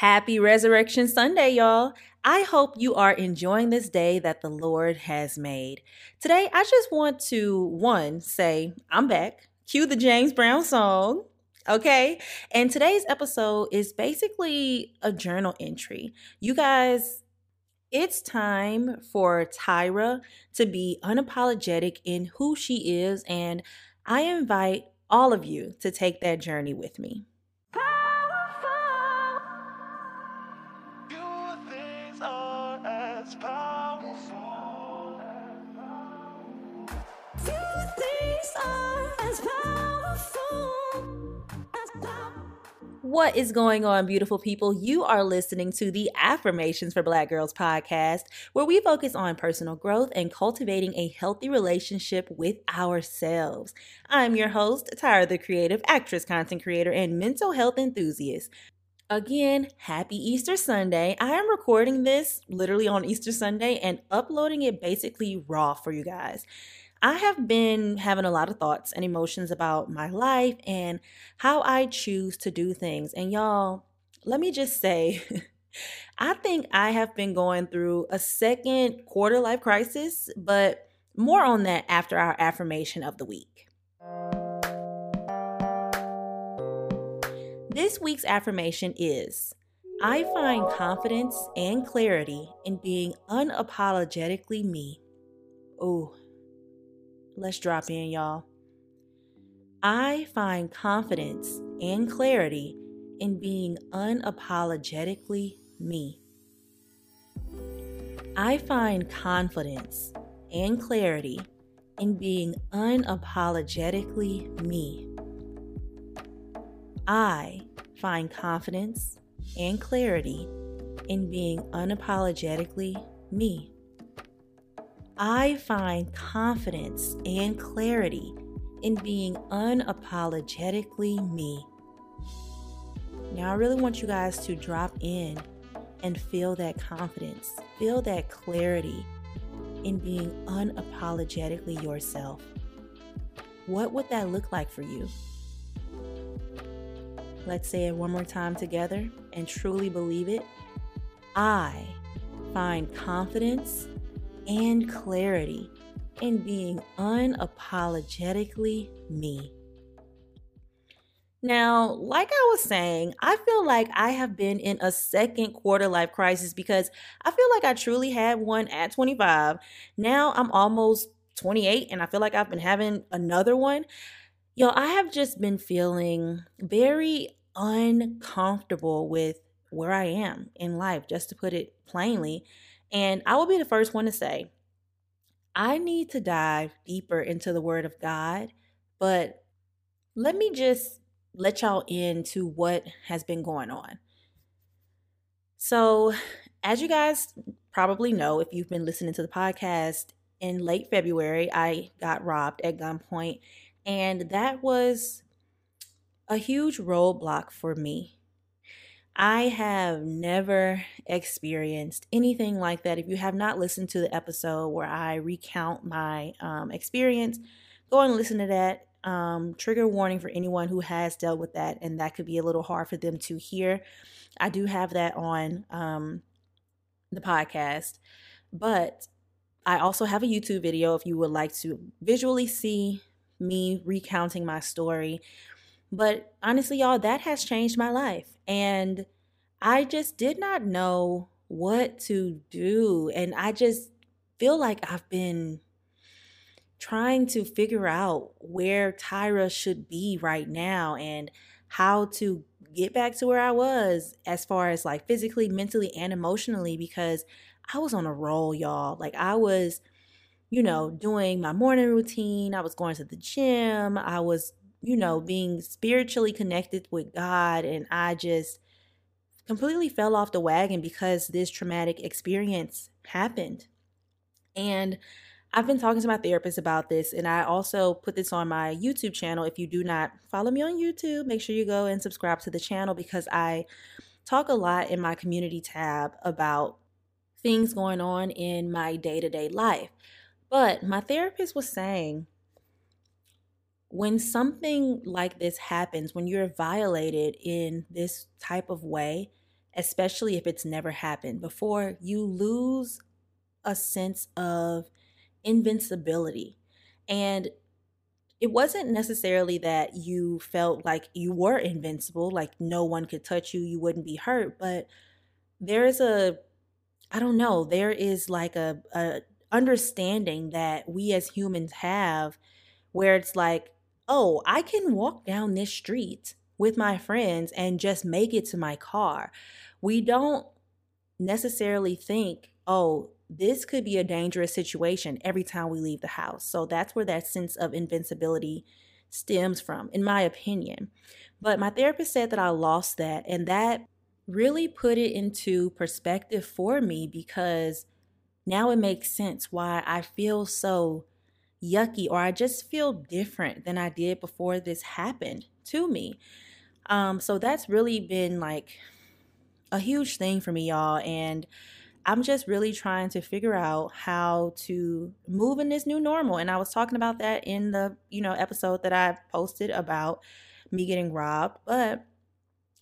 Happy Resurrection Sunday, y'all. I hope you are enjoying this day that the Lord has made. Today, I just want to, one, say, I'm back. Cue the James Brown song. Okay. And today's episode is basically a journal entry. You guys, it's time for Tyra to be unapologetic in who she is. And I invite all of you to take that journey with me. What is going on, beautiful people? You are listening to the Affirmations for Black Girls podcast, where we focus on personal growth and cultivating a healthy relationship with ourselves. I'm your host, Tyra the Creative, actress, content creator, and mental health enthusiast. Again, happy Easter Sunday. I am recording this literally on Easter Sunday and uploading it basically raw for you guys. I have been having a lot of thoughts and emotions about my life and how I choose to do things. And y'all, let me just say, I think I have been going through a second quarter life crisis, but more on that after our affirmation of the week. This week's affirmation is I find confidence and clarity in being unapologetically me. Oh, Let's drop in, y'all. I find confidence and clarity in being unapologetically me. I find confidence and clarity in being unapologetically me. I find confidence and clarity in being unapologetically me. I find confidence and clarity in being unapologetically me. Now, I really want you guys to drop in and feel that confidence, feel that clarity in being unapologetically yourself. What would that look like for you? Let's say it one more time together and truly believe it. I find confidence and clarity in being unapologetically me. Now, like I was saying, I feel like I have been in a second quarter life crisis because I feel like I truly had one at 25. Now I'm almost 28 and I feel like I've been having another one. Yo, I have just been feeling very uncomfortable with where I am in life, just to put it plainly. And I will be the first one to say, I need to dive deeper into the Word of God, but let me just let y'all into what has been going on. So, as you guys probably know, if you've been listening to the podcast, in late February, I got robbed at gunpoint, and that was a huge roadblock for me. I have never experienced anything like that. If you have not listened to the episode where I recount my um, experience, go and listen to that. Um, trigger warning for anyone who has dealt with that, and that could be a little hard for them to hear. I do have that on um, the podcast, but I also have a YouTube video if you would like to visually see me recounting my story. But honestly, y'all, that has changed my life. And I just did not know what to do. And I just feel like I've been trying to figure out where Tyra should be right now and how to get back to where I was as far as like physically, mentally, and emotionally because I was on a roll, y'all. Like I was, you know, doing my morning routine, I was going to the gym, I was you know, being spiritually connected with God. And I just completely fell off the wagon because this traumatic experience happened. And I've been talking to my therapist about this, and I also put this on my YouTube channel. If you do not follow me on YouTube, make sure you go and subscribe to the channel because I talk a lot in my community tab about things going on in my day to day life. But my therapist was saying when something like this happens, when you're violated in this type of way, especially if it's never happened before, you lose a sense of invincibility. And it wasn't necessarily that you felt like you were invincible, like no one could touch you, you wouldn't be hurt, but there's a I don't know, there is like a, a understanding that we as humans have where it's like, oh, I can walk down this street with my friends and just make it to my car. We don't necessarily think, oh, this could be a dangerous situation every time we leave the house. So that's where that sense of invincibility stems from, in my opinion. But my therapist said that I lost that, and that really put it into perspective for me because now it makes sense why I feel so yucky or I just feel different than I did before this happened to me. Um, so that's really been like a huge thing for me, y'all. And I'm just really trying to figure out how to move in this new normal. And I was talking about that in the, you know, episode that I posted about me getting robbed. But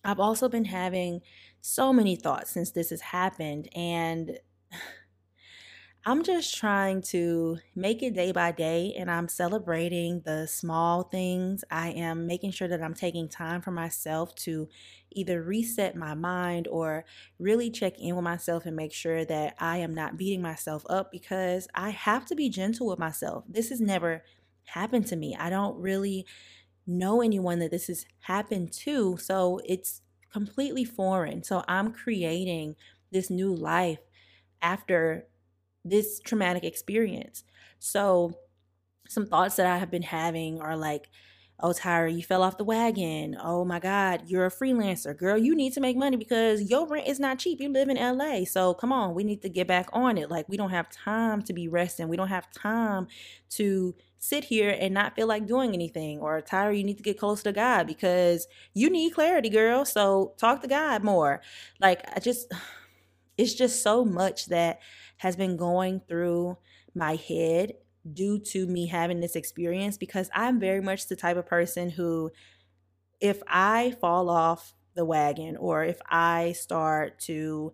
I've also been having so many thoughts since this has happened. And I'm just trying to make it day by day and I'm celebrating the small things. I am making sure that I'm taking time for myself to either reset my mind or really check in with myself and make sure that I am not beating myself up because I have to be gentle with myself. This has never happened to me. I don't really know anyone that this has happened to, so it's completely foreign. So I'm creating this new life after this traumatic experience. So some thoughts that I have been having are like, Oh, Tyra, you fell off the wagon. Oh my God, you're a freelancer. Girl, you need to make money because your rent is not cheap. You live in LA. So come on, we need to get back on it. Like, we don't have time to be resting. We don't have time to sit here and not feel like doing anything. Or, Tyra, you need to get close to God because you need clarity, girl. So talk to God more. Like, I just, it's just so much that has been going through my head due to me having this experience because I'm very much the type of person who, if I fall off the wagon or if I start to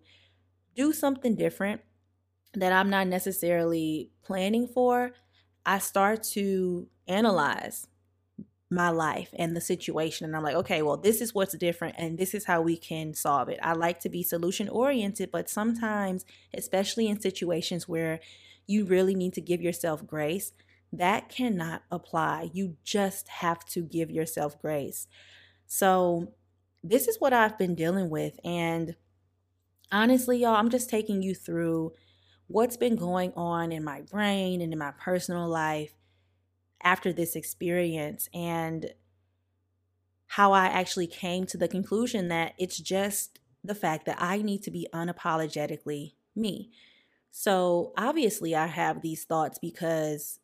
do something different that I'm not necessarily planning for, I start to analyze my life and the situation. And I'm like, okay, well, this is what's different and this is how we can solve it. I like to be solution oriented, but sometimes, especially in situations where you really need to give yourself grace, that cannot apply. You just have to give yourself grace. So, this is what I've been dealing with. And honestly, y'all, I'm just taking you through what's been going on in my brain and in my personal life after this experience and how I actually came to the conclusion that it's just the fact that I need to be unapologetically me. So obviously, I have these thoughts because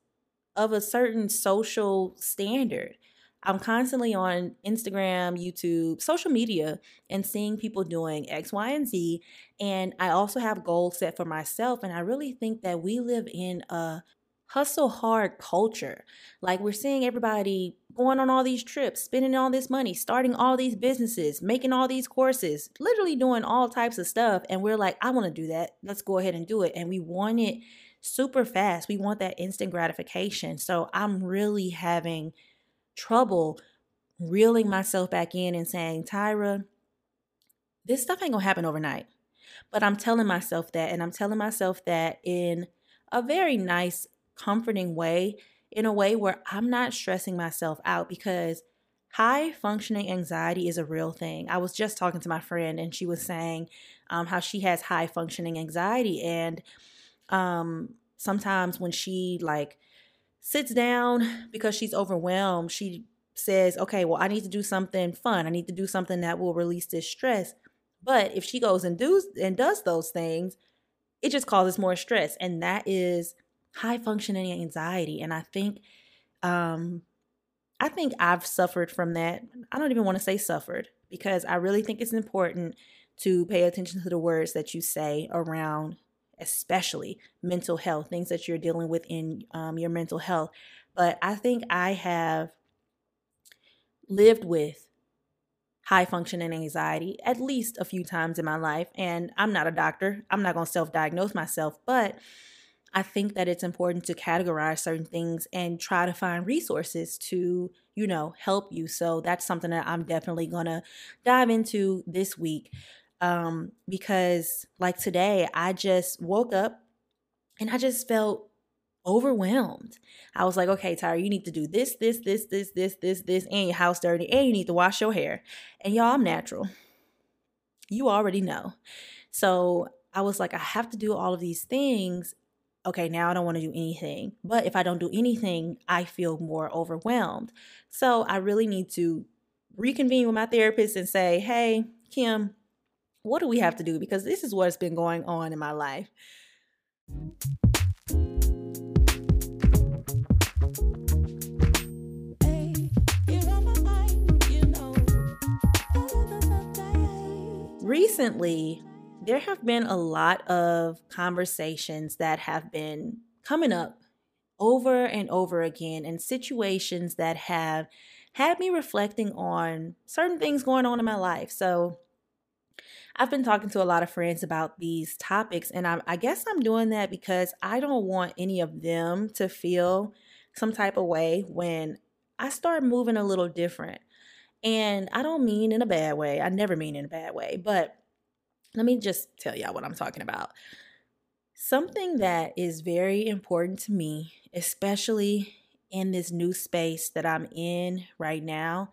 of a certain social standard. I'm constantly on Instagram, YouTube, social media, and seeing people doing X, Y, and Z. And I also have goals set for myself. And I really think that we live in a hustle hard culture. Like we're seeing everybody going on all these trips, spending all this money, starting all these businesses, making all these courses, literally doing all types of stuff. And we're like, I want to do that. Let's go ahead and do it. And we want it super fast. We want that instant gratification. So I'm really having trouble reeling myself back in and saying, Tyra, this stuff ain't gonna happen overnight. But I'm telling myself that, and I'm telling myself that in a very nice comforting way, in a way where I'm not stressing myself out because high functioning anxiety is a real thing. I was just talking to my friend and she was saying um, how she has high functioning anxiety. And um, sometimes when she like sits down because she's overwhelmed, she says, okay, well, I need to do something fun. I need to do something that will release this stress. But if she goes and does and does those things, it just causes more stress. And that is high functioning anxiety. And I think, um, I think I've suffered from that. I don't even want to say suffered because I really think it's important to pay attention to the words that you say around, especially mental health, things that you're dealing with in um, your mental health. But I think I have lived with high functioning anxiety at least a few times in my life. And I'm not a doctor, I'm not going to self diagnose myself, but I think that it's important to categorize certain things and try to find resources to, you know, help you. So that's something that I'm definitely going to dive into this week. Um, because like today, I just woke up and I just felt overwhelmed. I was like, okay, Tyra, you need to do this, this, this, this, this, this, this, and your house dirty, and you need to wash your hair. And y'all, I'm natural. You already know. So I was like, I have to do all of these things. Okay, now I don't want to do anything. But if I don't do anything, I feel more overwhelmed. So I really need to reconvene with my therapist and say, hey, Kim, what do we have to do? Because this is what's been going on in my life. recently, there have been a lot of conversations that have been coming up over and over again, and situations that have had me reflecting on certain things going on in my life. So, I've been talking to a lot of friends about these topics, and I, I guess I'm doing that because I don't want any of them to feel some type of way when I start moving a little different. And I don't mean in a bad way. I never mean in a bad way. But let me just tell y'all what I'm talking about. Something that is very important to me, especially in this new space that I'm in right now,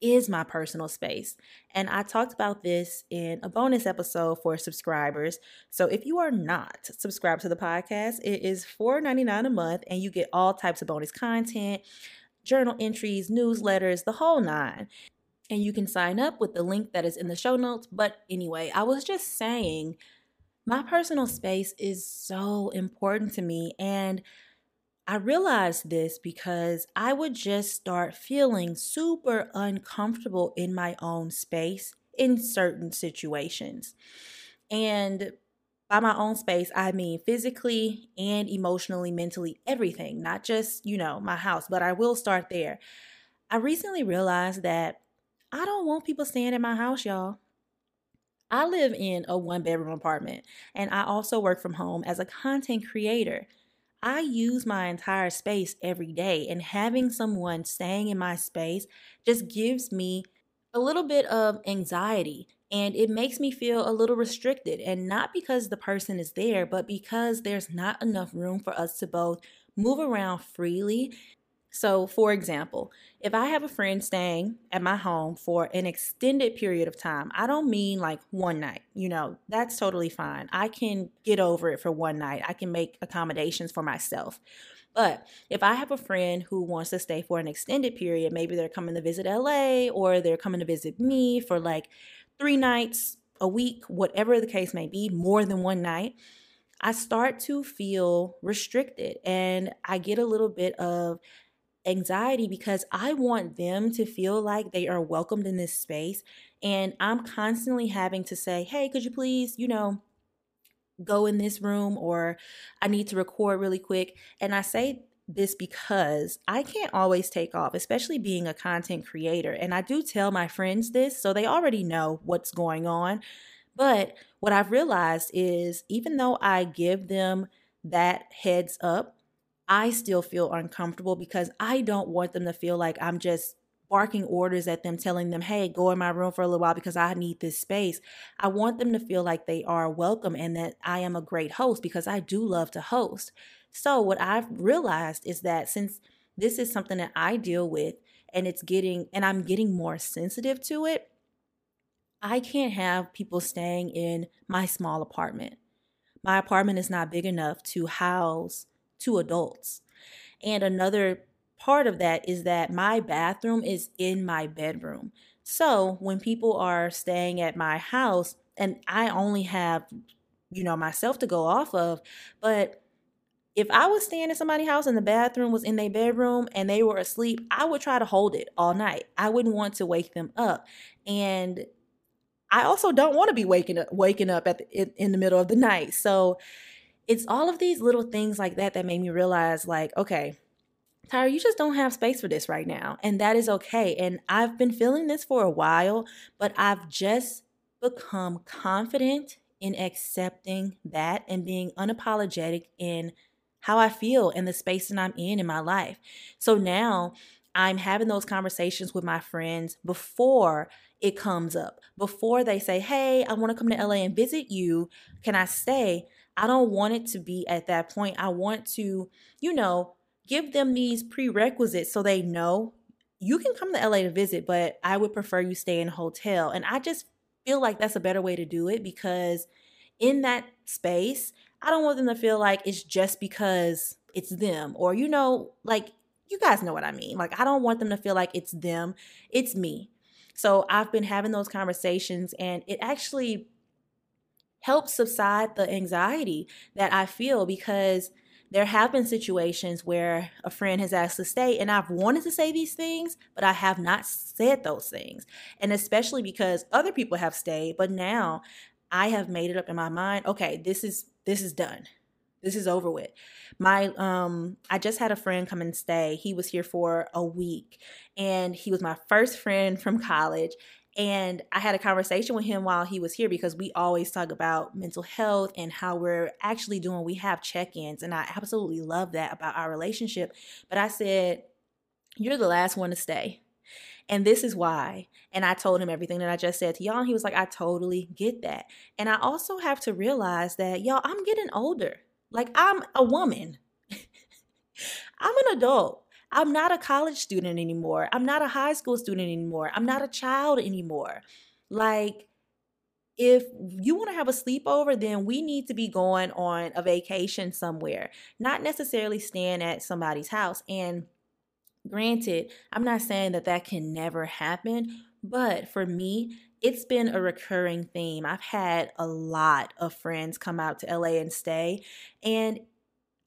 is my personal space. And I talked about this in a bonus episode for subscribers. So if you are not subscribed to the podcast, it is $4.99 a month and you get all types of bonus content, journal entries, newsletters, the whole nine. And you can sign up with the link that is in the show notes. But anyway, I was just saying my personal space is so important to me. And I realized this because I would just start feeling super uncomfortable in my own space in certain situations. And by my own space, I mean physically and emotionally, mentally, everything, not just, you know, my house, but I will start there. I recently realized that I don't want people staying in my house, y'all. I live in a one bedroom apartment and I also work from home as a content creator. I use my entire space every day, and having someone staying in my space just gives me a little bit of anxiety and it makes me feel a little restricted. And not because the person is there, but because there's not enough room for us to both move around freely. So, for example, if I have a friend staying at my home for an extended period of time, I don't mean like one night, you know, that's totally fine. I can get over it for one night, I can make accommodations for myself. But if I have a friend who wants to stay for an extended period, maybe they're coming to visit LA or they're coming to visit me for like three nights a week, whatever the case may be, more than one night, I start to feel restricted and I get a little bit of anxiety because I want them to feel like they are welcomed in this space. And I'm constantly having to say, hey, could you please, you know, go in this room or I need to record really quick. And I say this because I can't always take off, especially being a content creator. And I do tell my friends this, so they already know what's going on. But what I've realized is even though I give them that heads up, I still feel uncomfortable because I don't want them to feel like I'm just barking orders at them, telling them, hey, go in my room for a little while because I need this space. I want them to feel like they are welcome and that I am a great host because I do love to host. So, what I've realized is that since this is something that I deal with and it's getting, and I'm getting more sensitive to it, I can't have people staying in my small apartment. My apartment is not big enough to house two adults. And another part of that is that my bathroom is in my bedroom. So when people are staying at my house, and I only have, you know, myself to go off of, but if I was staying in somebody's house and the bathroom was in their bedroom and they were asleep, I would try to hold it all night. I wouldn't want to wake them up. And I also don't want to be waking up waking up at the, in, in the middle of the night. So it's all of these little things like that that made me realize like, okay, Tyra, you just don't have space for this right now. And that is okay. And I've been feeling this for a while, but I've just become confident in accepting that and being unapologetic in how I feel and the space that I'm in in my life. So now I'm having those conversations with my friends before it comes up, before they say, Hey, I want to come to LA and visit you. Can I stay? I don't want it to be at that point. I want to, you know, give them these prerequisites so they know you can come to LA to visit, but I would prefer you stay in a hotel. And I just feel like that's a better way to do it because in that space, I don't want them to feel like it's just because it's them or, you know, like you guys know what I mean. Like, I don't want them to feel like it's them, it's me. So I've been having those conversations and it actually helps subside the anxiety that I feel because there have been situations where a friend has asked to stay and I've wanted to say these things, but I have not said those things. And especially because other people have stayed, but now I have made it up in my mind, okay, this is this is done. This is over with. My um I just had a friend come and stay. He was here for a week and he was my first friend from college and I had a conversation with him while he was here because we always talk about mental health and how we're actually doing. We have check ins, and I absolutely love that about our relationship. But I said, You're the last one to stay. And this is why. And I told him everything that I just said to y'all. And he was like, I totally get that. And I also have to realize that, y'all, I'm getting older. Like, I'm a woman, I'm an adult. I'm not a college student anymore. I'm not a high school student anymore. I'm not a child anymore. Like, if you want to have a sleepover, then we need to be going on a vacation somewhere, not necessarily staying at somebody's house. And granted, I'm not saying that that can never happen, but for me, it's been a recurring theme. I've had a lot of friends come out to LA and stay, and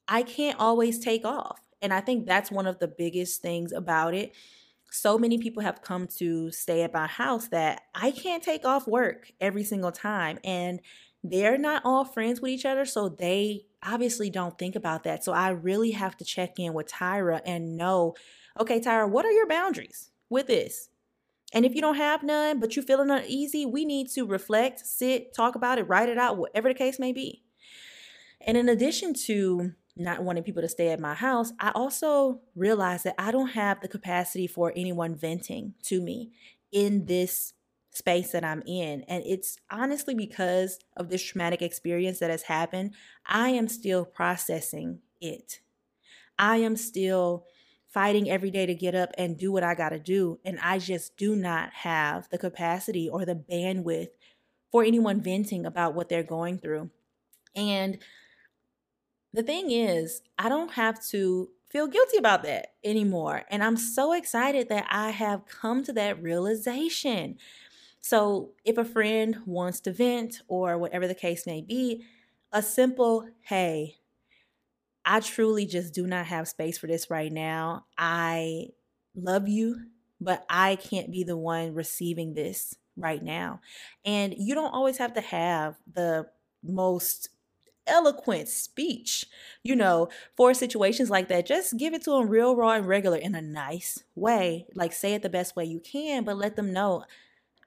I can't always take off. And I think that's one of the biggest things about it. So many people have come to stay at my house that I can't take off work every single time. And they're not all friends with each other. So they obviously don't think about that. So I really have to check in with Tyra and know okay, Tyra, what are your boundaries with this? And if you don't have none, but you're feeling uneasy, we need to reflect, sit, talk about it, write it out, whatever the case may be. And in addition to not wanting people to stay at my house, I also realized that I don't have the capacity for anyone venting to me in this space that I'm in. And it's honestly because of this traumatic experience that has happened. I am still processing it. I am still fighting every day to get up and do what I got to do. And I just do not have the capacity or the bandwidth for anyone venting about what they're going through. And the thing is, I don't have to feel guilty about that anymore. And I'm so excited that I have come to that realization. So, if a friend wants to vent or whatever the case may be, a simple, hey, I truly just do not have space for this right now. I love you, but I can't be the one receiving this right now. And you don't always have to have the most eloquent speech, you know, for situations like that. Just give it to them real raw and regular in a nice way. Like say it the best way you can, but let them know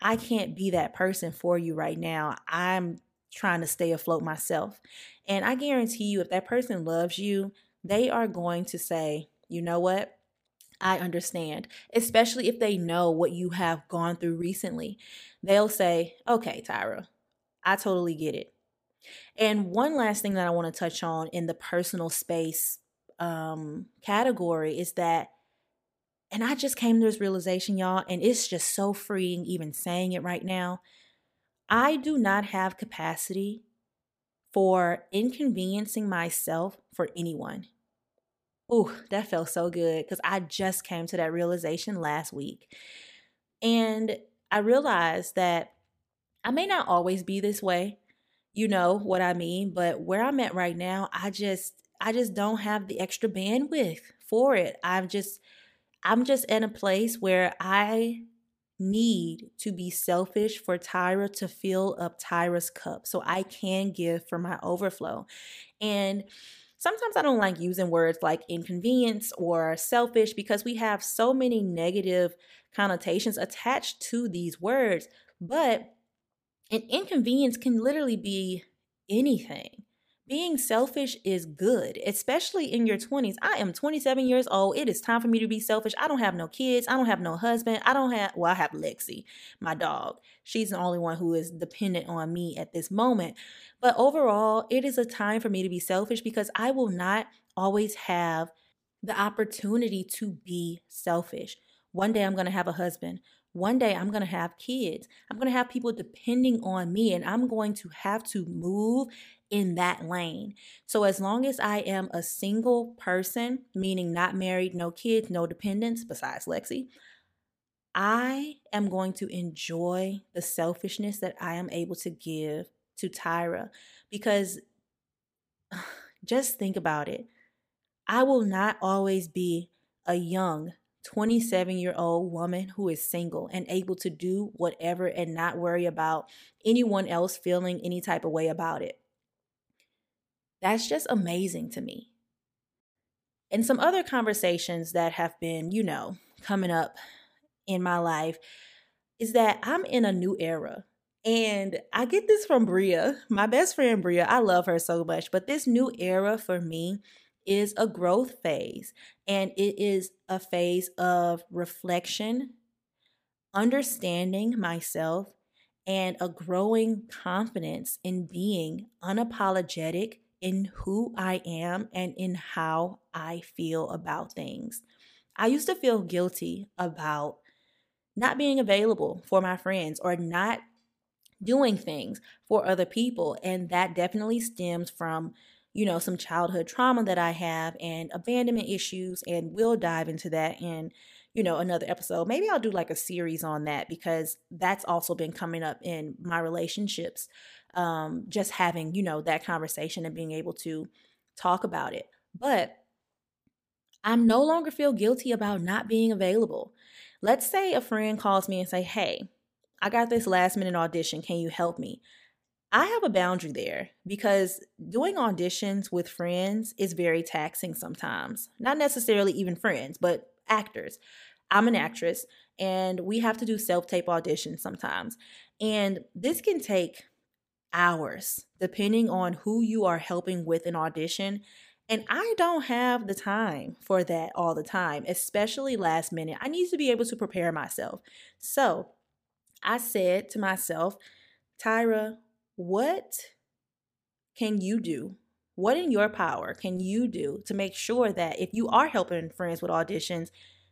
I can't be that person for you right now. I'm trying to stay afloat myself. And I guarantee you, if that person loves you, they are going to say, you know what? I understand, especially if they know what you have gone through recently. They'll say, okay, Tyra, I totally get it. And one last thing that I want to touch on in the personal space um, category is that, and I just came to this realization, y'all, and it's just so freeing even saying it right now. I do not have capacity for inconveniencing myself for anyone. Ooh, that felt so good because I just came to that realization last week. And I realized that I may not always be this way you know what I mean? But where I'm at right now, I just I just don't have the extra bandwidth for it. I'm just I'm just in a place where I need to be selfish for Tyra to fill up Tyra's cup so I can give for my overflow. And sometimes I don't like using words like inconvenience or selfish because we have so many negative connotations attached to these words. But an inconvenience can literally be anything. Being selfish is good, especially in your 20s. I am 27 years old. It is time for me to be selfish. I don't have no kids. I don't have no husband. I don't have, well, I have Lexi, my dog. She's the only one who is dependent on me at this moment. But overall, it is a time for me to be selfish because I will not always have the opportunity to be selfish. One day I'm going to have a husband. One day I'm going to have kids. I'm going to have people depending on me, and I'm going to have to move in that lane. So, as long as I am a single person, meaning not married, no kids, no dependents besides Lexi, I am going to enjoy the selfishness that I am able to give to Tyra because just think about it. I will not always be a young 27 year old woman who is single and able to do whatever and not worry about anyone else feeling any type of way about it. That's just amazing to me. And some other conversations that have been, you know, coming up in my life is that I'm in a new era. And I get this from Bria, my best friend Bria. I love her so much. But this new era for me is a growth phase, and it is a phase of reflection, understanding myself, and a growing confidence in being unapologetic in who I am and in how I feel about things. I used to feel guilty about not being available for my friends or not doing things for other people. And that definitely stems from, you know, some childhood trauma that I have and abandonment issues. And we'll dive into that in, you know, another episode. Maybe I'll do like a series on that because that's also been coming up in my relationships um, just having, you know, that conversation and being able to talk about it. But I'm no longer feel guilty about not being available. Let's say a friend calls me and say, "Hey, I got this last minute audition. Can you help me?" I have a boundary there because doing auditions with friends is very taxing sometimes. Not necessarily even friends, but actors. I'm an mm-hmm. actress and we have to do self tape auditions sometimes. And this can take hours, depending on who you are helping with an audition. And I don't have the time for that all the time, especially last minute. I need to be able to prepare myself. So I said to myself, Tyra, what can you do? What in your power can you do to make sure that if you are helping friends with auditions,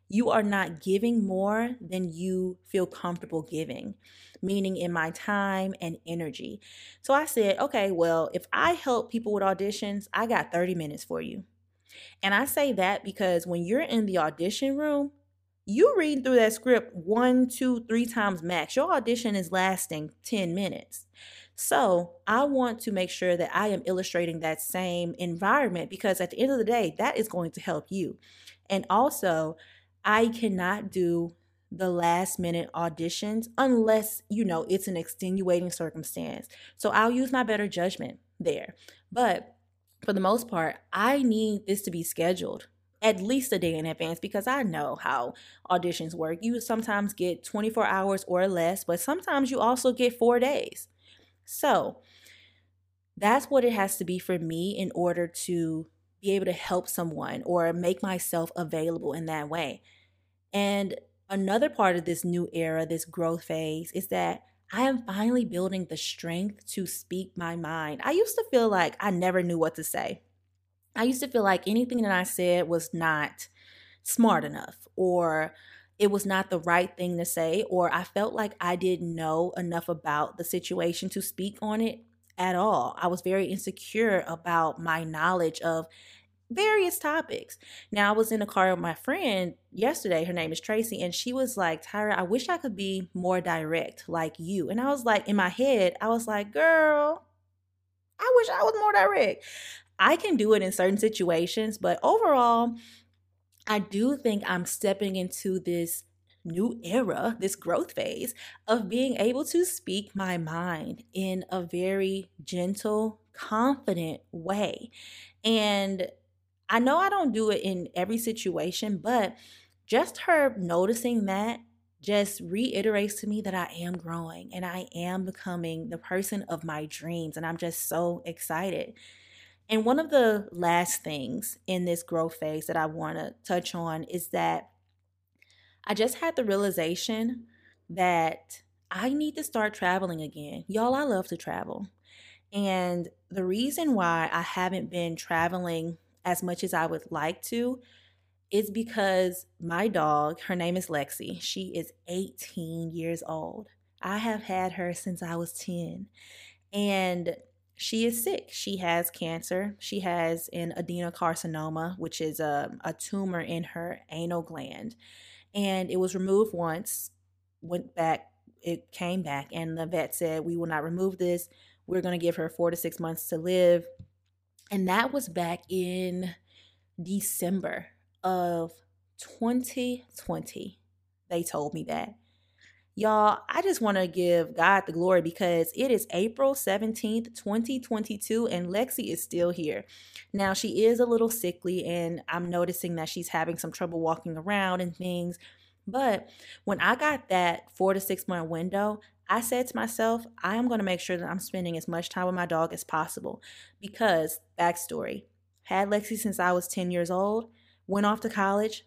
you are not giving more than you feel comfortable giving, meaning in my time and energy. So I said, okay, well, if I help people with auditions, I got 30 minutes for you. And I say that because when you're in the audition room, you read through that script one, two, three times max. Your audition is lasting 10 minutes. So I want to make sure that I am illustrating that same environment because at the end of the day, that is going to help you. And also, I cannot do the last minute auditions unless, you know, it's an extenuating circumstance. So I'll use my better judgment there. But for the most part, I need this to be scheduled at least a day in advance because I know how auditions work. You sometimes get 24 hours or less, but sometimes you also get four days. So that's what it has to be for me in order to be able to help someone or make myself available in that way. And another part of this new era, this growth phase, is that I am finally building the strength to speak my mind. I used to feel like I never knew what to say. I used to feel like anything that I said was not smart enough or it was not the right thing to say, or I felt like I didn't know enough about the situation to speak on it at all. I was very insecure about my knowledge of various topics. Now, I was in a car with my friend yesterday. Her name is Tracy, and she was like, Tyra, I wish I could be more direct like you. And I was like, in my head, I was like, girl, I wish I was more direct. I can do it in certain situations, but overall, I do think I'm stepping into this new era, this growth phase of being able to speak my mind in a very gentle, confident way. And I know I don't do it in every situation, but just her noticing that just reiterates to me that I am growing and I am becoming the person of my dreams. And I'm just so excited. And one of the last things in this growth phase that I want to touch on is that I just had the realization that I need to start traveling again. Y'all, I love to travel. And the reason why I haven't been traveling as much as I would like to is because my dog, her name is Lexi, she is 18 years old. I have had her since I was 10. And she is sick. She has cancer. She has an adenocarcinoma, which is a, a tumor in her anal gland. And it was removed once, went back, it came back, and the vet said, We will not remove this. We're going to give her four to six months to live. And that was back in December of 2020. They told me that. Y'all, I just want to give God the glory because it is April 17th, 2022, and Lexi is still here. Now, she is a little sickly, and I'm noticing that she's having some trouble walking around and things. But when I got that four to six month window, I said to myself, I am going to make sure that I'm spending as much time with my dog as possible. Because, backstory, had Lexi since I was 10 years old, went off to college,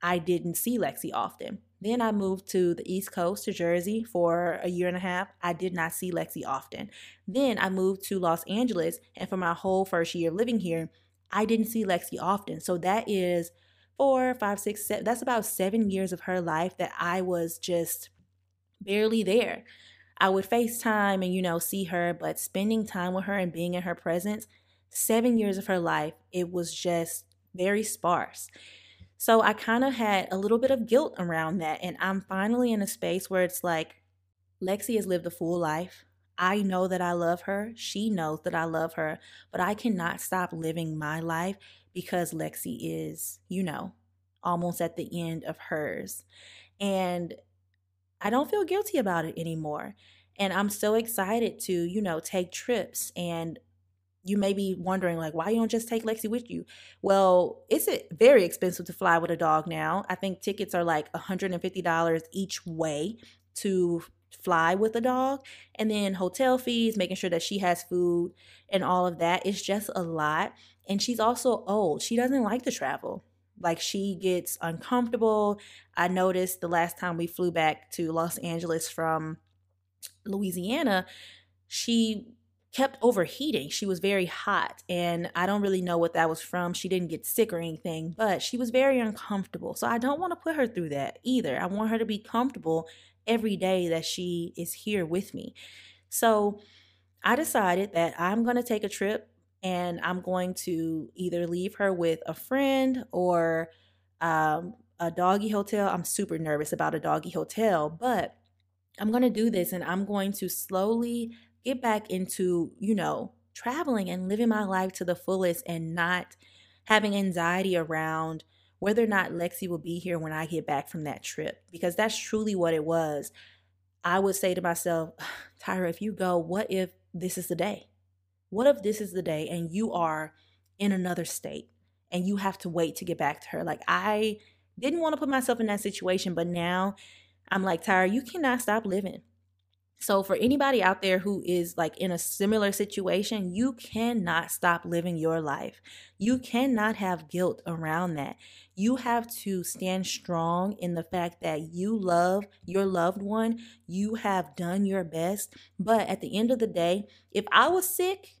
I didn't see Lexi often. Then I moved to the East Coast to Jersey for a year and a half. I did not see Lexi often. Then I moved to Los Angeles, and for my whole first year living here, I didn't see Lexi often. So that is four, five, six, seven. That's about seven years of her life that I was just barely there. I would FaceTime and, you know, see her, but spending time with her and being in her presence, seven years of her life, it was just very sparse. So I kind of had a little bit of guilt around that. And I'm finally in a space where it's like, Lexi has lived a full life. I know that I love her. She knows that I love her. But I cannot stop living my life because Lexi is, you know, almost at the end of hers. And I don't feel guilty about it anymore. And I'm so excited to, you know, take trips and you may be wondering like why you don't just take Lexi with you. Well, it's very expensive to fly with a dog now. I think tickets are like $150 each way to fly with a dog and then hotel fees, making sure that she has food and all of that is just a lot. And she's also old. She doesn't like to travel. Like she gets uncomfortable. I noticed the last time we flew back to Los Angeles from Louisiana, she kept overheating. She was very hot, and I don't really know what that was from. She didn't get sick or anything, but she was very uncomfortable. So I don't want to put her through that either. I want her to be comfortable every day that she is here with me. So I decided that I'm going to take a trip and I'm going to either leave her with a friend or um, a doggy hotel. I'm super nervous about a doggy hotel, but I'm going to do this and I'm going to slowly get back into, you know, traveling and living my life to the fullest and not having anxiety around whether or not Lexi will be here when I get back from that trip because that's truly what it was. I would say to myself, Tyra, if you go, what if this is the day? What if this is the day and you are in another state and you have to wait to get back to her? Like, I didn't want to put myself in that situation, but now I'm like, Tyra, you cannot stop living. So, for anybody out there who is like in a similar situation, you cannot stop living your life. You cannot have guilt around that. You have to stand strong in the fact that you love your loved one. You have done your best. But at the end of the day, if I was sick,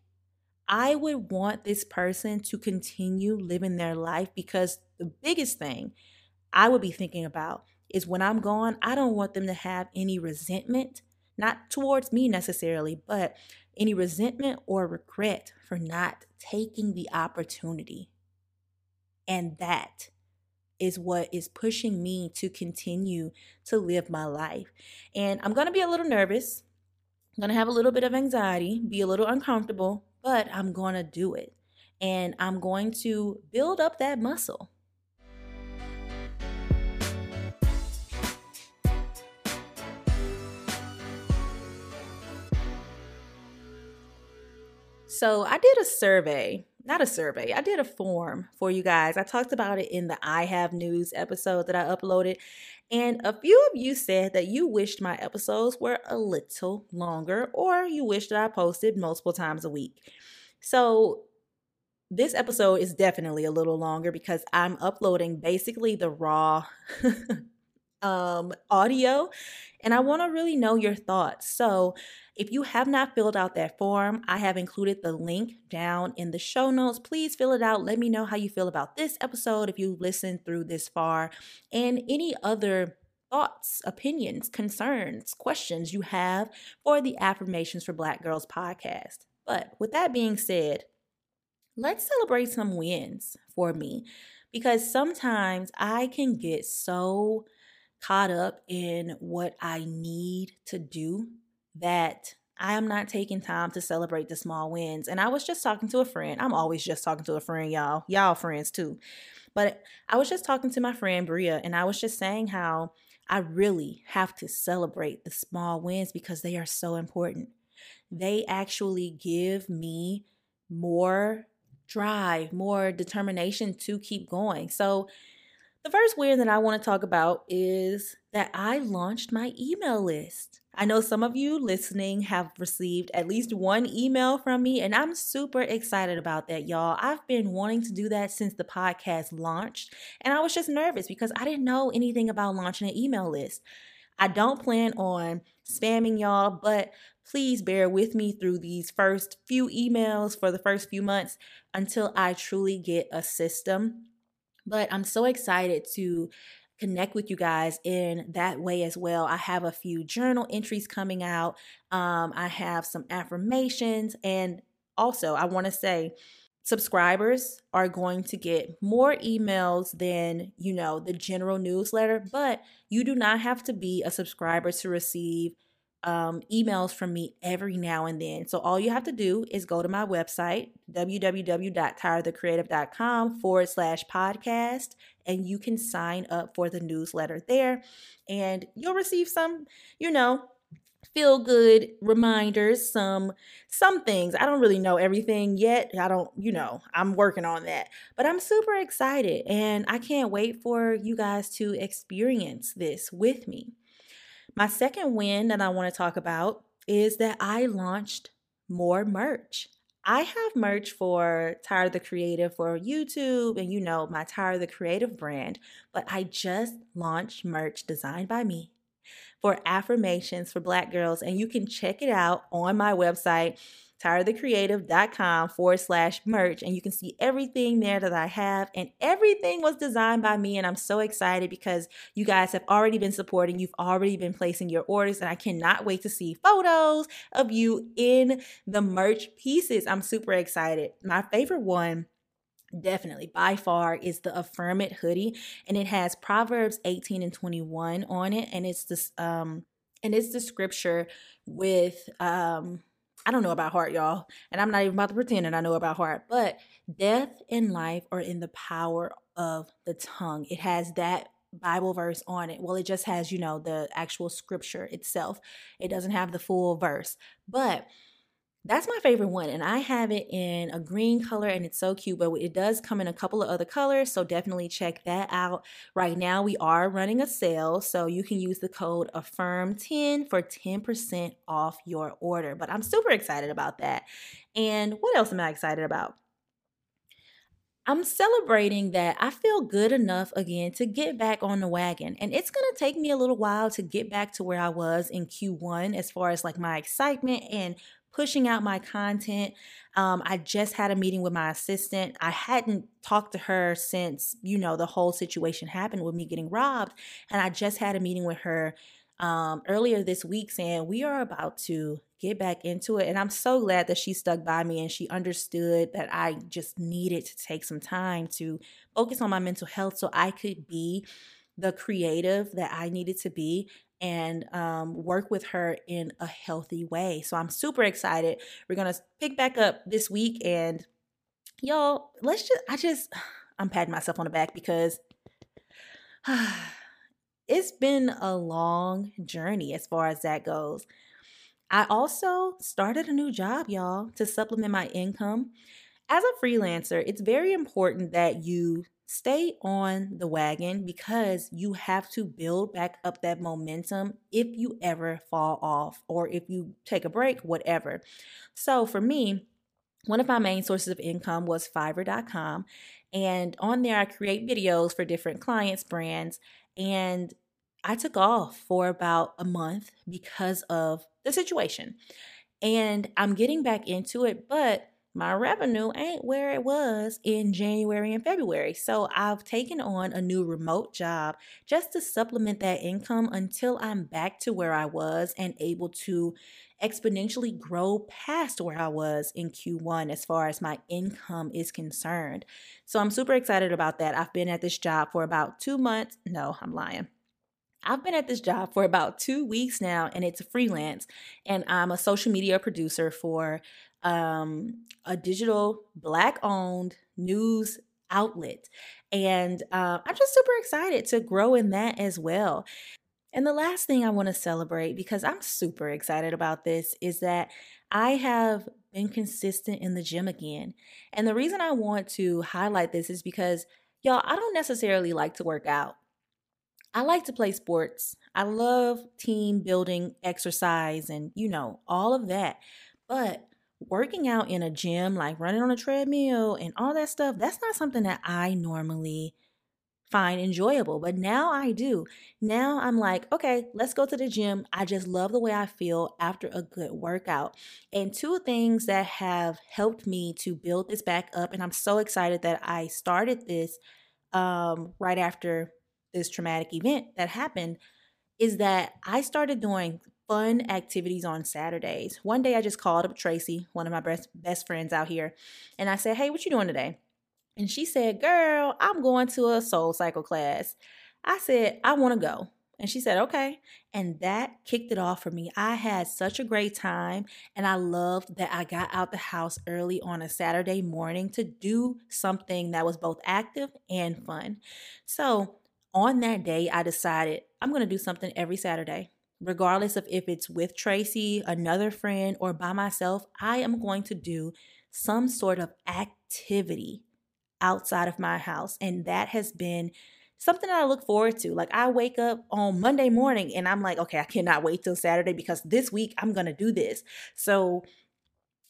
I would want this person to continue living their life because the biggest thing I would be thinking about is when I'm gone, I don't want them to have any resentment not towards me necessarily, but any resentment or regret for not taking the opportunity. And that is what is pushing me to continue to live my life. And I'm going to be a little nervous. I'm going to have a little bit of anxiety, be a little uncomfortable, but I'm going to do it. And I'm going to build up that muscle. So I did a survey, not a survey, I did a form for you guys. I talked about it in the I Have News episode that I uploaded. And a few of you said that you wished my episodes were a little longer or you wished that I posted multiple times a week. So this episode is definitely a little longer because I'm uploading basically the raw um, audio and I want to really know your thoughts. So, if you have not filled out that form, I have included the link down in the show notes. Please fill it out. Let me know how you feel about this episode if you listened through this far and any other thoughts, opinions, concerns, questions you have for the Affirmations for Black Girls podcast. But with that being said, let's celebrate some wins for me because sometimes I can get so caught up in what I need to do that I am not taking time to celebrate the small wins. And I was just talking to a friend. I'm always just talking to a friend, y'all. Y'all friends too. But I was just talking to my friend Bria, and I was just saying how I really have to celebrate the small wins because they are so important. They actually give me more drive, more determination to keep going. So the first win that I want to talk about is that I launched my email list. I know some of you listening have received at least one email from me, and I'm super excited about that, y'all. I've been wanting to do that since the podcast launched, and I was just nervous because I didn't know anything about launching an email list. I don't plan on spamming y'all, but please bear with me through these first few emails for the first few months until I truly get a system but I'm so excited to connect with you guys in that way as well. I have a few journal entries coming out. Um, I have some affirmations. And also, I want to say, subscribers are going to get more emails than, you know, the general newsletter, but you do not have to be a subscriber to receive um, emails from me every now and then. So all you have to do is go to my website, www.tyrathecreative.com forward slash podcast, and you can sign up for the newsletter there. And you'll receive some, you know, feel good reminders some some things i don't really know everything yet i don't you know i'm working on that but i'm super excited and i can't wait for you guys to experience this with me my second win that I want to talk about is that I launched more merch. I have merch for Tyra the Creative for YouTube and you know my Tyra the Creative brand, but I just launched merch designed by me for affirmations for Black girls, and you can check it out on my website tyrathecreative.com forward slash merch. And you can see everything there that I have. And everything was designed by me. And I'm so excited because you guys have already been supporting. You've already been placing your orders. And I cannot wait to see photos of you in the merch pieces. I'm super excited. My favorite one definitely by far is the affirm it hoodie and it has proverbs 18 and 21 on it and it's this um and it's the scripture with um I don't know about heart, y'all. And I'm not even about to pretend that I know about heart. But death and life are in the power of the tongue. It has that Bible verse on it. Well, it just has, you know, the actual scripture itself. It doesn't have the full verse. But that's my favorite one. And I have it in a green color and it's so cute, but it does come in a couple of other colors. So definitely check that out. Right now, we are running a sale. So you can use the code AFFIRM10 for 10% off your order. But I'm super excited about that. And what else am I excited about? I'm celebrating that I feel good enough again to get back on the wagon. And it's going to take me a little while to get back to where I was in Q1 as far as like my excitement and pushing out my content. Um, I just had a meeting with my assistant. I hadn't talked to her since, you know, the whole situation happened with me getting robbed. And I just had a meeting with her um, earlier this week saying we are about to get back into it. And I'm so glad that she stuck by me and she understood that I just needed to take some time to focus on my mental health so I could be the creative that I needed to be and um, work with her in a healthy way. So I'm super excited. We're going to pick back up this week. And y'all, let's just, I just, I'm patting myself on the back because it's been a long journey as far as that goes. I also started a new job, y'all, to supplement my income. As a freelancer, it's very important that you stay on the wagon because you have to build back up that momentum if you ever fall off or if you take a break, whatever. So for me, one of my main sources of income was fiverr.com. And on there, I create videos for different clients, brands. And I took off for about a month because of the situation. And I'm getting back into it, but my revenue ain't where it was in January and February. So I've taken on a new remote job just to supplement that income until I'm back to where I was and able to exponentially grow past where I was in Q1 as far as my income is concerned. So I'm super excited about that. I've been at this job for about two months. No, I'm lying. I've been at this job for about two weeks now, and it's a freelance. And I'm a social media producer for um, a digital black owned news outlet. And uh, I'm just super excited to grow in that as well. And the last thing I want to celebrate, because I'm super excited about this, is that I have been consistent in the gym again. And the reason I want to highlight this is because, y'all, I don't necessarily like to work out. I like to play sports. I love team building exercise and, you know, all of that. But working out in a gym, like running on a treadmill and all that stuff, that's not something that I normally find enjoyable. But now I do. Now I'm like, okay, let's go to the gym. I just love the way I feel after a good workout. And two things that have helped me to build this back up, and I'm so excited that I started this um, right after this traumatic event that happened is that I started doing fun activities on Saturdays. One day I just called up Tracy, one of my best best friends out here, and I said, "Hey, what you doing today?" And she said, "Girl, I'm going to a soul cycle class." I said, "I want to go." And she said, okay. And that kicked it off for me. I had such a great time. And I loved that I got out the house early on a Saturday morning to do something that was both active and fun. So on that day, I decided I'm going to do something every Saturday. Regardless of if it's with Tracy, another friend, or by myself, I am going to do some sort of activity outside of my house. And that has been something that I look forward to. Like I wake up on Monday morning and I'm like, okay, I cannot wait till Saturday because this week I'm going to do this. So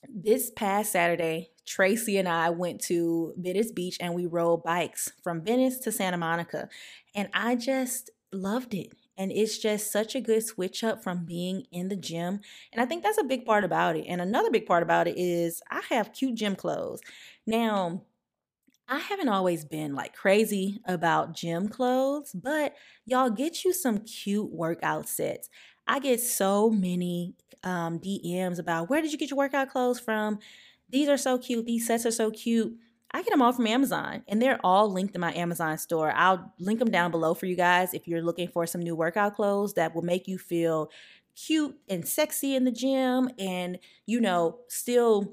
this past Saturday, Tracy and I went to Venice Beach and we rode bikes from Venice to Santa Monica. And I just loved it. And it's just such a good switch up from being in the gym. And I think that's a big part about it. And another big part about it is I have cute gym clothes. Now, I haven't always been like crazy about gym clothes, but y'all get you some cute workout sets. I get so many um, DMs about where did you get your workout clothes from? These are so cute. These sets are so cute. I get them all from Amazon and they're all linked in my Amazon store. I'll link them down below for you guys if you're looking for some new workout clothes that will make you feel cute and sexy in the gym and, you know, still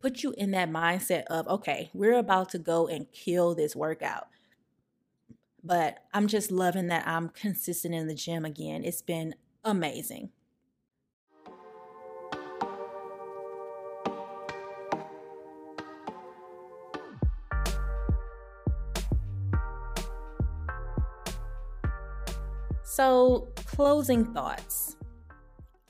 put you in that mindset of, okay, we're about to go and kill this workout. But I'm just loving that I'm consistent in the gym again. It's been amazing. So, closing thoughts.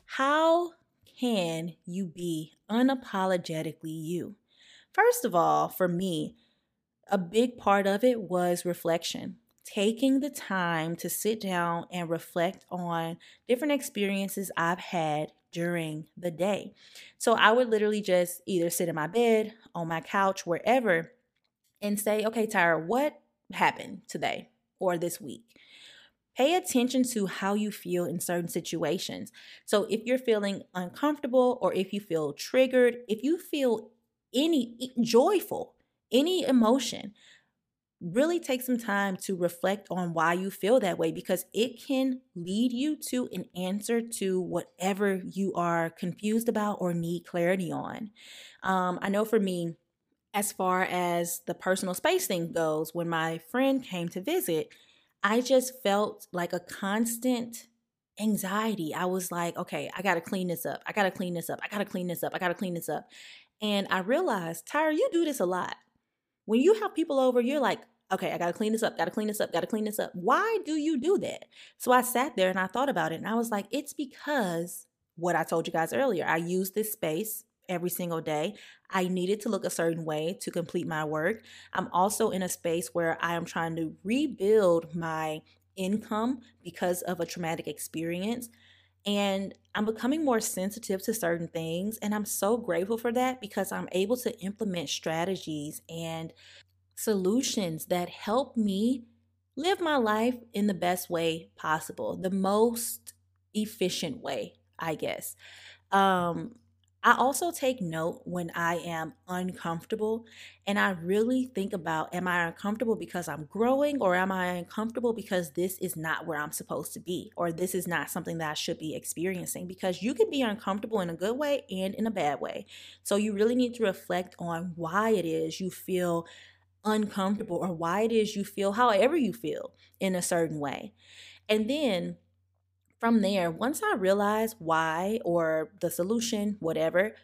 How can you be unapologetically you? First of all, for me, a big part of it was reflection. Taking the time to sit down and reflect on different experiences I've had during the day. So I would literally just either sit in my bed, on my couch, wherever, and say, okay, Tyra, what happened today or this week? Pay attention to how you feel in certain situations. So, if you're feeling uncomfortable or if you feel triggered, if you feel any eh, joyful, any emotion, really take some time to reflect on why you feel that way because it can lead you to an answer to whatever you are confused about or need clarity on. Um, I know for me, as far as the personal space thing goes, when my friend came to visit, I just felt like a constant anxiety. I was like, okay, I got to clean this up. I got to clean this up. I got to clean this up. I got to clean this up. And I realized, Tyra, you do this a lot. When you have people over, you're like, okay, I got to clean this up, got to clean this up, got to clean this up. Why do you do that? So I sat there and I thought about it and I was like, it's because what I told you guys earlier, I use this space every single day. I needed to look a certain way to complete my work. I'm also in a space where I am trying to rebuild my income because of a traumatic experience. And I'm becoming more sensitive to certain things. And I'm so grateful for that because I'm able to implement strategies and solutions that help me live my life in the best way possible, the most efficient way, I guess. Um, I also take note when I am uncomfortable and I really think about am I uncomfortable because I'm growing or am I uncomfortable because this is not where I'm supposed to be or this is not something that I should be experiencing because you can be uncomfortable in a good way and in a bad way. So you really need to reflect on why it is you feel uncomfortable or why it is you feel however you feel in a certain way. And then from there, once I realize why or the solution, whatever,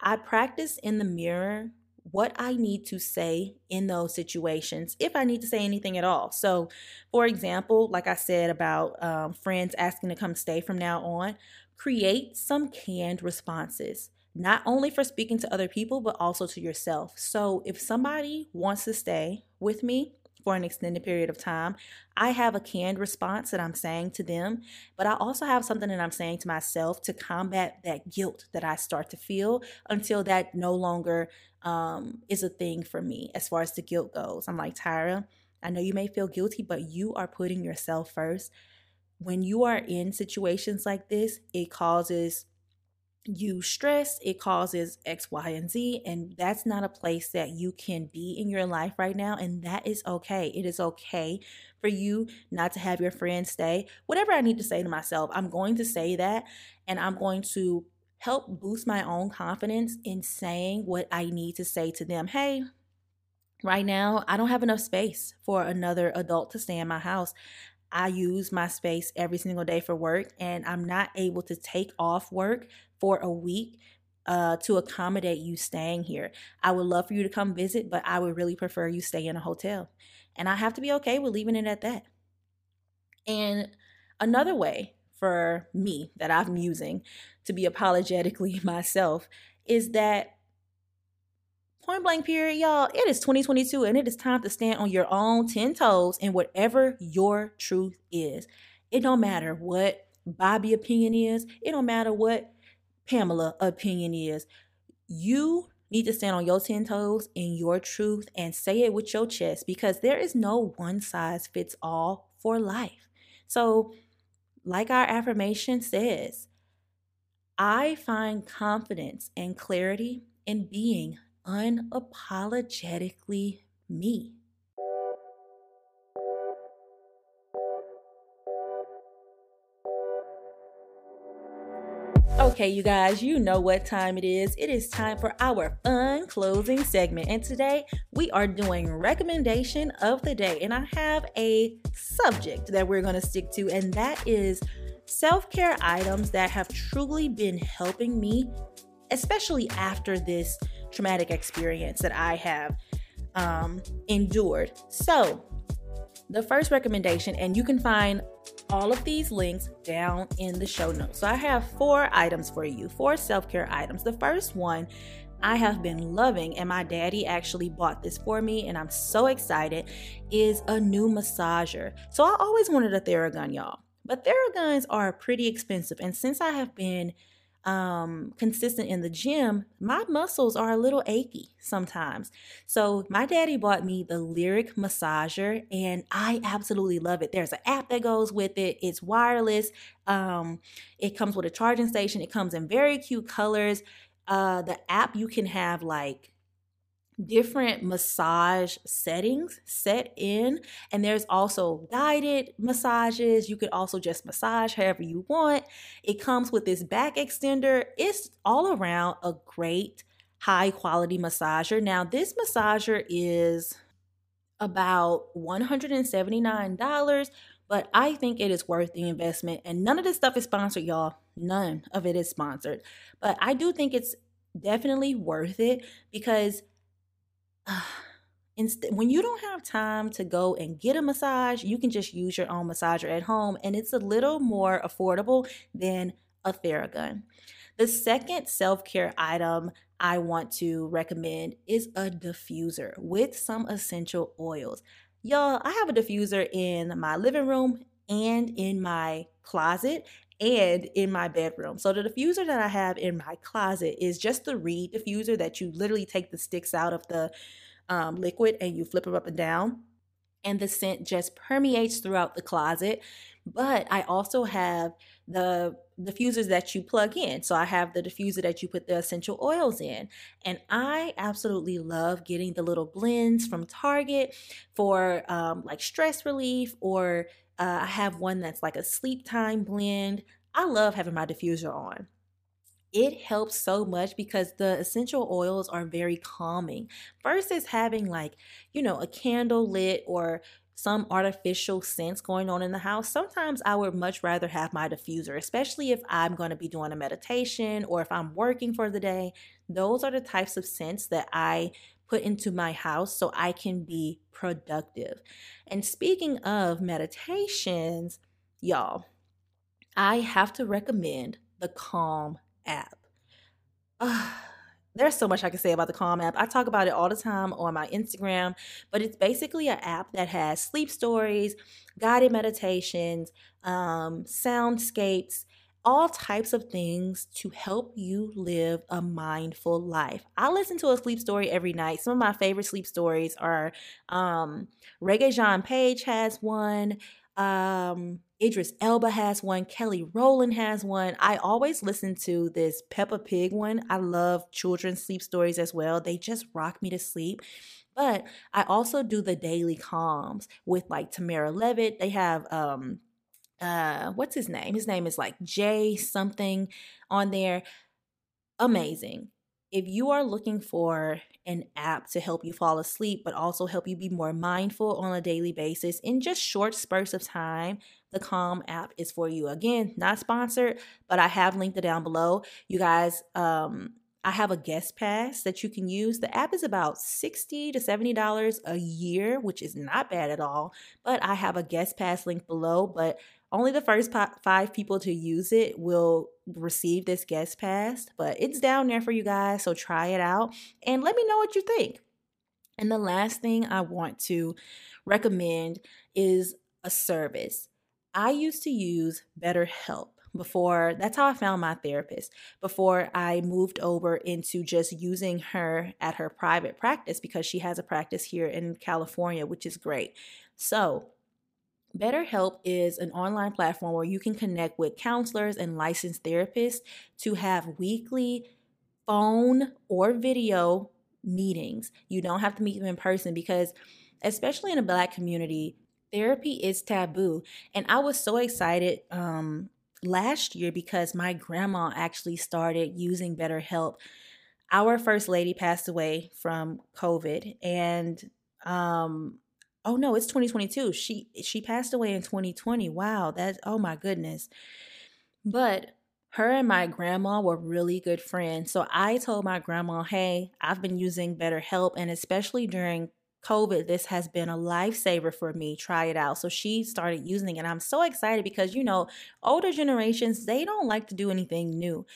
I practice in the mirror what I need to say in those situations, if I need to say anything at all. So, for example, like I said about um, friends asking to come stay from now on, create some canned responses not only for speaking to other people, but also to yourself. So if somebody wants to stay with me for an extended period of time, I have a canned response that I'm saying to them, but I also have something that I'm saying to myself to combat that guilt that I start to feel until that no longer um, is a thing for me as far as the guilt goes. I'm like, Tyra, I know you may feel guilty, but you are putting yourself first. When you are in situations like this, it causes you stress, it causes X, Y, and Z. And that's not a place that you can be in your life right now. And that is okay. It is okay for you not to have your friends stay. Whatever I need to say to myself, I'm going to say that. And I'm going to help boost my own confidence in saying what I need to say to them. Hey, right now, I don't have enough space for another adult to stay in my house. I use my space every single day for work, and I'm not able to take off work for a week uh, to accommodate you staying here. I would love for you to come visit, but I would really prefer you stay in a hotel. And I have to be okay with leaving it at that. And another way for me that I'm using to be apologetically myself is that point blank period, y'all, it is 2022 and it is time to stand on your own 10 toes in whatever your truth is. It don't matter what Bobby opinion is. It don't matter what Pamela opinion is you need to stand on your 10 toes in your truth and say it with your chest because there is no one size fits all for life. So, like our affirmation says, I find confidence and clarity in being unapologetically me. Okay, you guys, you know what time it is. It is time for our fun closing segment. And today we are doing recommendation of the day. And I have a subject that we're going to stick to, and that is self care items that have truly been helping me, especially after this traumatic experience that I have um, endured. So, the first recommendation, and you can find all of these links down in the show notes. So I have four items for you, four self care items. The first one I have been loving, and my daddy actually bought this for me, and I'm so excited, is a new massager. So I always wanted a Theragun, y'all, but Theraguns are pretty expensive. And since I have been um, consistent in the gym, my muscles are a little achy sometimes. So my daddy bought me the Lyric massager, and I absolutely love it. There's an app that goes with it. It's wireless. Um, it comes with a charging station. It comes in very cute colors. Uh, the app you can have like different massage settings set in and there's also guided massages you could also just massage however you want it comes with this back extender it's all around a great high quality massager now this massager is about $179 but I think it is worth the investment. And none of this stuff is sponsored, y'all. None of it is sponsored. But I do think it's definitely worth it because when you don't have time to go and get a massage, you can just use your own massager at home, and it's a little more affordable than a Theragun. The second self care item I want to recommend is a diffuser with some essential oils. Y'all, I have a diffuser in my living room and in my closet and in my bedroom. So the diffuser that I have in my closet is just the reed diffuser that you literally take the sticks out of the um, liquid and you flip them up and down. And the scent just permeates throughout the closet. But I also have the diffusers that you plug in. So I have the diffuser that you put the essential oils in. And I absolutely love getting the little blends from Target for um, like stress relief, or uh, I have one that's like a sleep time blend. I love having my diffuser on it helps so much because the essential oils are very calming versus having like you know a candle lit or some artificial scents going on in the house, sometimes I would much rather have my diffuser, especially if I'm going to be doing a meditation or if I'm working for the day. Those are the types of scents that I put into my house so I can be productive. And speaking of meditations, y'all, I have to recommend the Calm app. There's so much I can say about the Calm app. I talk about it all the time on my Instagram, but it's basically an app that has sleep stories, guided meditations, um, soundscapes, all types of things to help you live a mindful life. I listen to a sleep story every night. Some of my favorite sleep stories are um, Regé-Jean Page has one. Um, Idris Elba has one. Kelly Rowland has one. I always listen to this Peppa Pig one. I love children's sleep stories as well. They just rock me to sleep. But I also do the daily calms with like Tamara Levitt. They have um uh what's his name? His name is like Jay something on there. Amazing. If you are looking for an app to help you fall asleep, but also help you be more mindful on a daily basis in just short spurts of time, the Calm app is for you. Again, not sponsored, but I have linked it down below. You guys, um, I have a guest pass that you can use. The app is about 60 to $70 a year, which is not bad at all. But I have a guest pass link below, but only the first five people to use it will receive this guest pass. But it's down there for you guys, so try it out and let me know what you think. And the last thing I want to recommend is a service. I used to use BetterHelp before that's how I found my therapist before I moved over into just using her at her private practice because she has a practice here in California, which is great. So, BetterHelp is an online platform where you can connect with counselors and licensed therapists to have weekly phone or video meetings. You don't have to meet them in person because, especially in a Black community, therapy is taboo. And I was so excited um, last year because my grandma actually started using BetterHelp. Our first lady passed away from COVID, and um, oh no, it's 2022. She she passed away in 2020. Wow, that's oh my goodness. But her and my grandma were really good friends. So I told my grandma, "Hey, I've been using BetterHelp and especially during COVID, this has been a lifesaver for me. Try it out. So she started using it. And I'm so excited because, you know, older generations, they don't like to do anything new.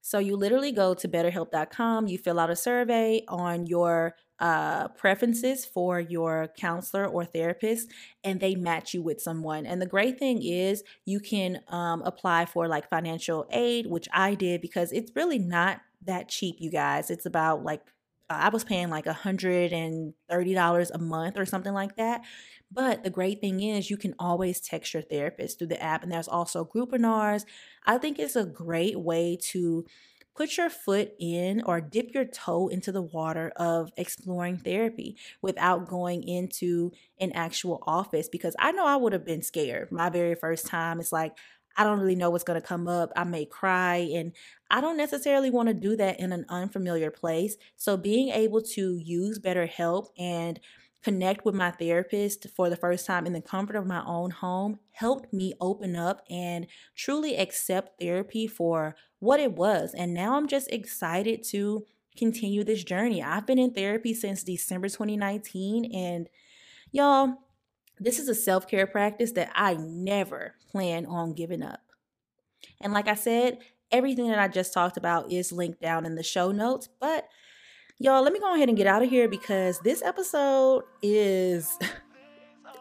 So you literally go to betterhelp.com, you fill out a survey on your uh, preferences for your counselor or therapist, and they match you with someone. And the great thing is, you can um, apply for like financial aid, which I did because it's really not that cheap, you guys. It's about like I was paying like $130 a month or something like that. But the great thing is, you can always text your therapist through the app, and there's also Groupinars. I think it's a great way to put your foot in or dip your toe into the water of exploring therapy without going into an actual office because I know I would have been scared my very first time. It's like, I don't really know what's going to come up. I may cry, and I don't necessarily want to do that in an unfamiliar place. So, being able to use BetterHelp and connect with my therapist for the first time in the comfort of my own home helped me open up and truly accept therapy for what it was. And now I'm just excited to continue this journey. I've been in therapy since December 2019 and y'all, this is a self-care practice that I never plan on giving up. And like I said, everything that I just talked about is linked down in the show notes, but Y'all, let me go ahead and get out of here because this episode is.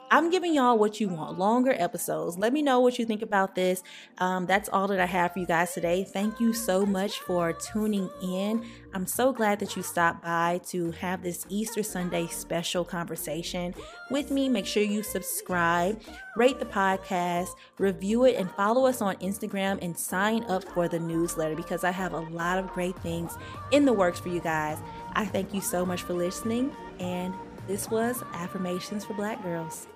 I'm giving y'all what you want longer episodes. Let me know what you think about this. Um, that's all that I have for you guys today. Thank you so much for tuning in. I'm so glad that you stopped by to have this Easter Sunday special conversation with me. Make sure you subscribe, rate the podcast, review it, and follow us on Instagram and sign up for the newsletter because I have a lot of great things in the works for you guys. I thank you so much for listening, and this was Affirmations for Black Girls.